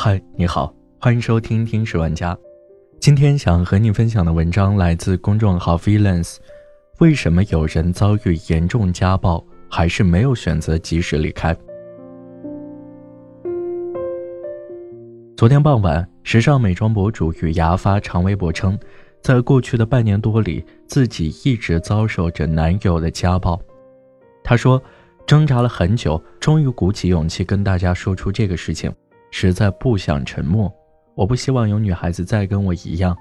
嗨，你好，欢迎收听《听十万家》。今天想和你分享的文章来自公众号 Feelance。为什么有人遭遇严重家暴，还是没有选择及时离开？昨天傍晚，时尚美妆博主雨芽发长微博称，在过去的半年多里，自己一直遭受着男友的家暴。她说，挣扎了很久，终于鼓起勇气跟大家说出这个事情，实在不想沉默。我不希望有女孩子再跟我一样。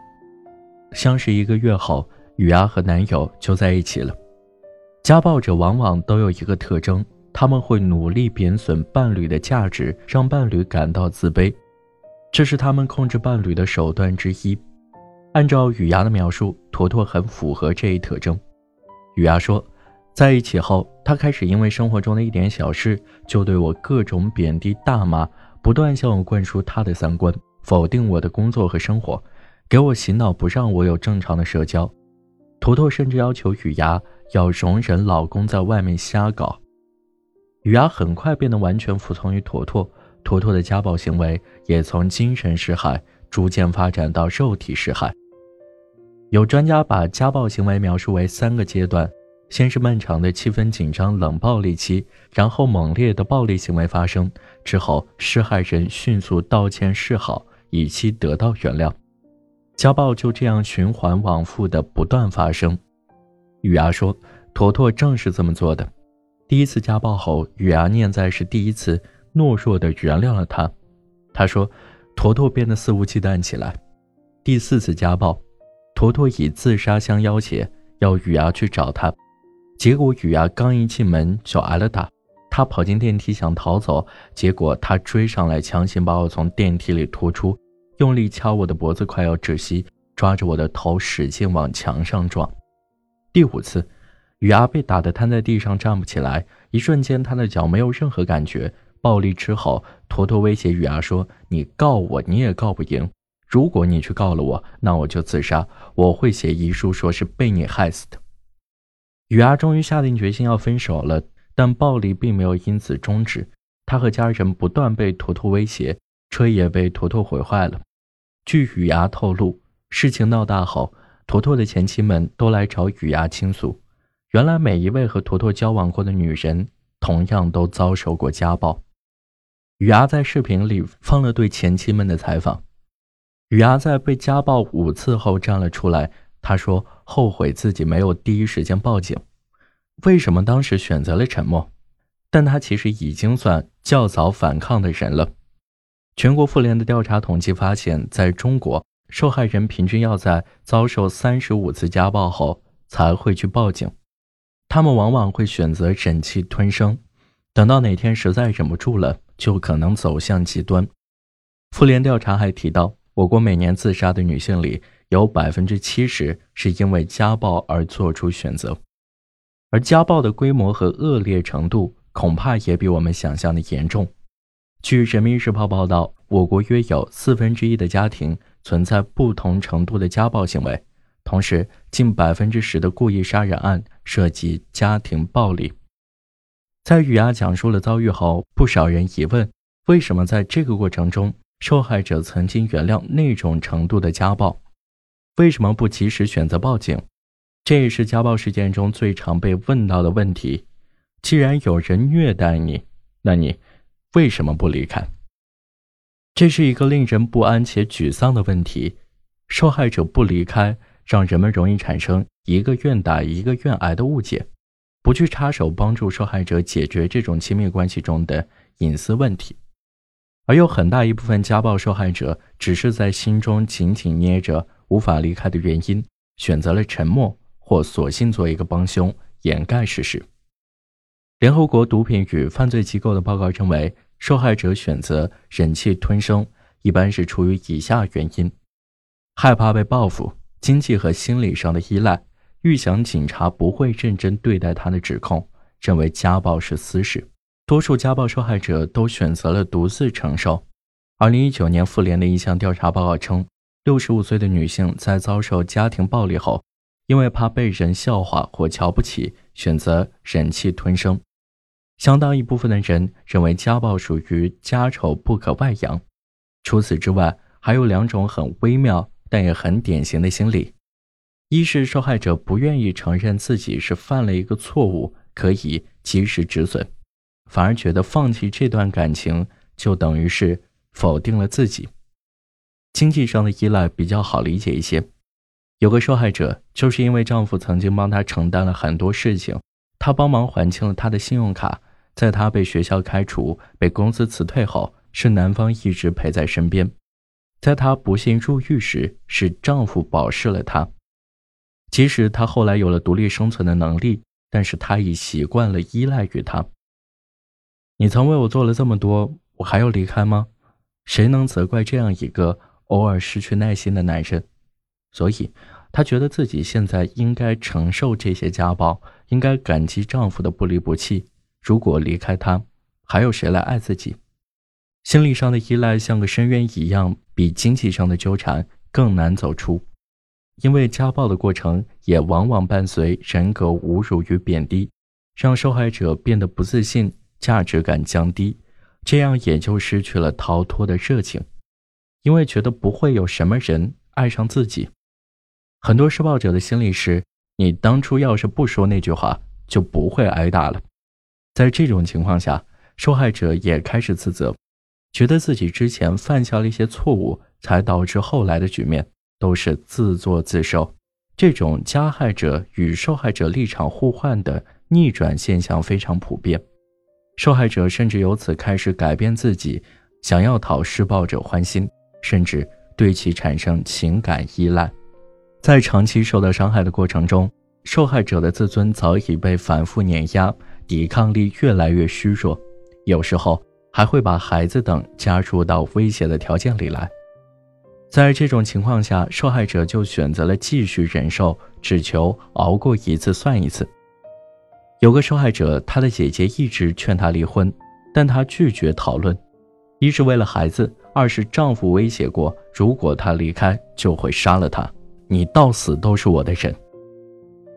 相识一个月后。雨芽和男友就在一起了。家暴者往往都有一个特征，他们会努力贬损伴侣的价值，让伴侣感到自卑，这是他们控制伴侣的手段之一。按照雨芽的描述，坨坨很符合这一特征。雨芽说，在一起后，他开始因为生活中的一点小事就对我各种贬低大骂，不断向我灌输他的三观，否定我的工作和生活，给我洗脑，不让我有正常的社交。坨坨甚至要求雨芽要容忍老公在外面瞎搞，雨芽很快变得完全服从于坨坨，坨坨的家暴行为也从精神施害逐渐发展到肉体施害。有专家把家暴行为描述为三个阶段：先是漫长的气氛紧张冷暴力期，然后猛烈的暴力行为发生之后，施害人迅速道歉示好，以期得到原谅。家暴就这样循环往复的不断发生，雨芽说：“坨坨正是这么做的。第一次家暴后，雨芽念在是第一次，懦弱的原谅了他。他说，坨坨变得肆无忌惮起来。第四次家暴，坨坨以自杀相要挟，要雨芽去找他。结果雨芽刚一进门就挨了打，他跑进电梯想逃走，结果他追上来，强行把我从电梯里拖出。”用力敲我的脖子，快要窒息，抓着我的头使劲往墙上撞。第五次，雨芽被打得瘫在地上，站不起来。一瞬间，他的脚没有任何感觉。暴力之后，坨坨威胁雨芽说：“你告我，你也告不赢。如果你去告了我，那我就自杀，我会写遗书，说是被你害死的。”雨芽终于下定决心要分手了，但暴力并没有因此终止。他和家人不断被坨坨威胁，车也被坨坨毁坏了。据雨芽透露，事情闹大后，坨坨的前妻们都来找雨芽倾诉。原来，每一位和坨坨交往过的女人，同样都遭受过家暴。雨芽在视频里放了对前妻们的采访。雨芽在被家暴五次后站了出来，他说后悔自己没有第一时间报警。为什么当时选择了沉默？但他其实已经算较早反抗的人了。全国妇联的调查统计发现，在中国，受害人平均要在遭受三十五次家暴后才会去报警。他们往往会选择忍气吞声，等到哪天实在忍不住了，就可能走向极端。妇联调查还提到，我国每年自杀的女性里，有百分之七十是因为家暴而做出选择，而家暴的规模和恶劣程度，恐怕也比我们想象的严重。据人民日报报道，我国约有四分之一的家庭存在不同程度的家暴行为，同时近百分之十的故意杀人案涉及家庭暴力。在雨芽讲述了遭遇后，不少人疑问：为什么在这个过程中，受害者曾经原谅那种程度的家暴？为什么不及时选择报警？这也是家暴事件中最常被问到的问题。既然有人虐待你，那你？为什么不离开？这是一个令人不安且沮丧的问题。受害者不离开，让人们容易产生一个愿打一个愿挨的误解，不去插手帮助受害者解决这种亲密关系中的隐私问题。而有很大一部分家暴受害者只是在心中紧紧捏着无法离开的原因，选择了沉默，或索性做一个帮凶，掩盖事实。联合国毒品与犯罪机构的报告认为，受害者选择忍气吞声，一般是出于以下原因：害怕被报复、经济和心理上的依赖、预想警察不会认真对待他的指控、认为家暴是私事。多数家暴受害者都选择了独自承受。二零一九年妇联的一项调查报告称，六十五岁的女性在遭受家庭暴力后，因为怕被人笑话或瞧不起，选择忍气吞声。相当一部分的人认为家暴属于家丑不可外扬，除此之外，还有两种很微妙但也很典型的心理：一是受害者不愿意承认自己是犯了一个错误，可以及时止损，反而觉得放弃这段感情就等于是否定了自己。经济上的依赖比较好理解一些。有个受害者就是因为丈夫曾经帮她承担了很多事情，她帮忙还清了她的信用卡，在她被学校开除、被公司辞退后，是男方一直陪在身边；在她不幸入狱时，是丈夫保释了她。即使她后来有了独立生存的能力，但是她已习惯了依赖于他。你曾为我做了这么多，我还要离开吗？谁能责怪这样一个偶尔失去耐心的男人？所以，她觉得自己现在应该承受这些家暴，应该感激丈夫的不离不弃。如果离开他，还有谁来爱自己？心理上的依赖像个深渊一样，比经济上的纠缠更难走出。因为家暴的过程也往往伴随人格侮辱与贬低，让受害者变得不自信，价值感降低，这样也就失去了逃脱的热情，因为觉得不会有什么人爱上自己。很多施暴者的心理是：你当初要是不说那句话，就不会挨打了。在这种情况下，受害者也开始自责，觉得自己之前犯下了一些错误，才导致后来的局面，都是自作自受。这种加害者与受害者立场互换的逆转现象非常普遍，受害者甚至由此开始改变自己，想要讨施暴者欢心，甚至对其产生情感依赖。在长期受到伤害的过程中，受害者的自尊早已被反复碾压，抵抗力越来越虚弱，有时候还会把孩子等加入到威胁的条件里来。在这种情况下，受害者就选择了继续忍受，只求熬过一次算一次。有个受害者，他的姐姐一直劝他离婚，但他拒绝讨论，一是为了孩子，二是丈夫威胁过，如果她离开就会杀了她。你到死都是我的人。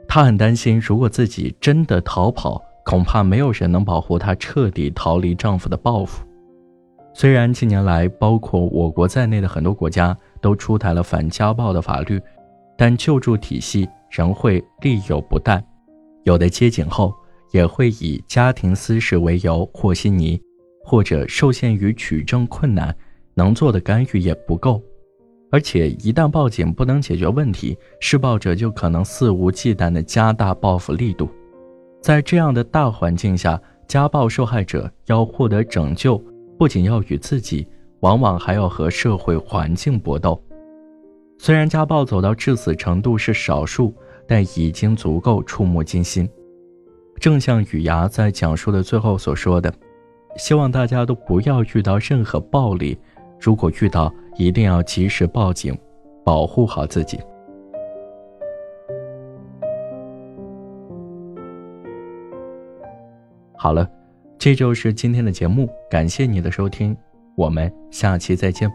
她很担心，如果自己真的逃跑，恐怕没有人能保护她彻底逃离丈夫的报复。虽然近年来，包括我国在内的很多国家都出台了反家暴的法律，但救助体系仍会力有不逮。有的接警后，也会以家庭私事为由和稀泥，或者受限于取证困难，能做的干预也不够。而且一旦报警不能解决问题，施暴者就可能肆无忌惮地加大报复力度。在这样的大环境下，家暴受害者要获得拯救，不仅要与自己，往往还要和社会环境搏斗。虽然家暴走到致死程度是少数，但已经足够触目惊心。正像雨芽在讲述的最后所说的：“希望大家都不要遇到任何暴力。”如果遇到，一定要及时报警，保护好自己。好了，这就是今天的节目，感谢你的收听，我们下期再见。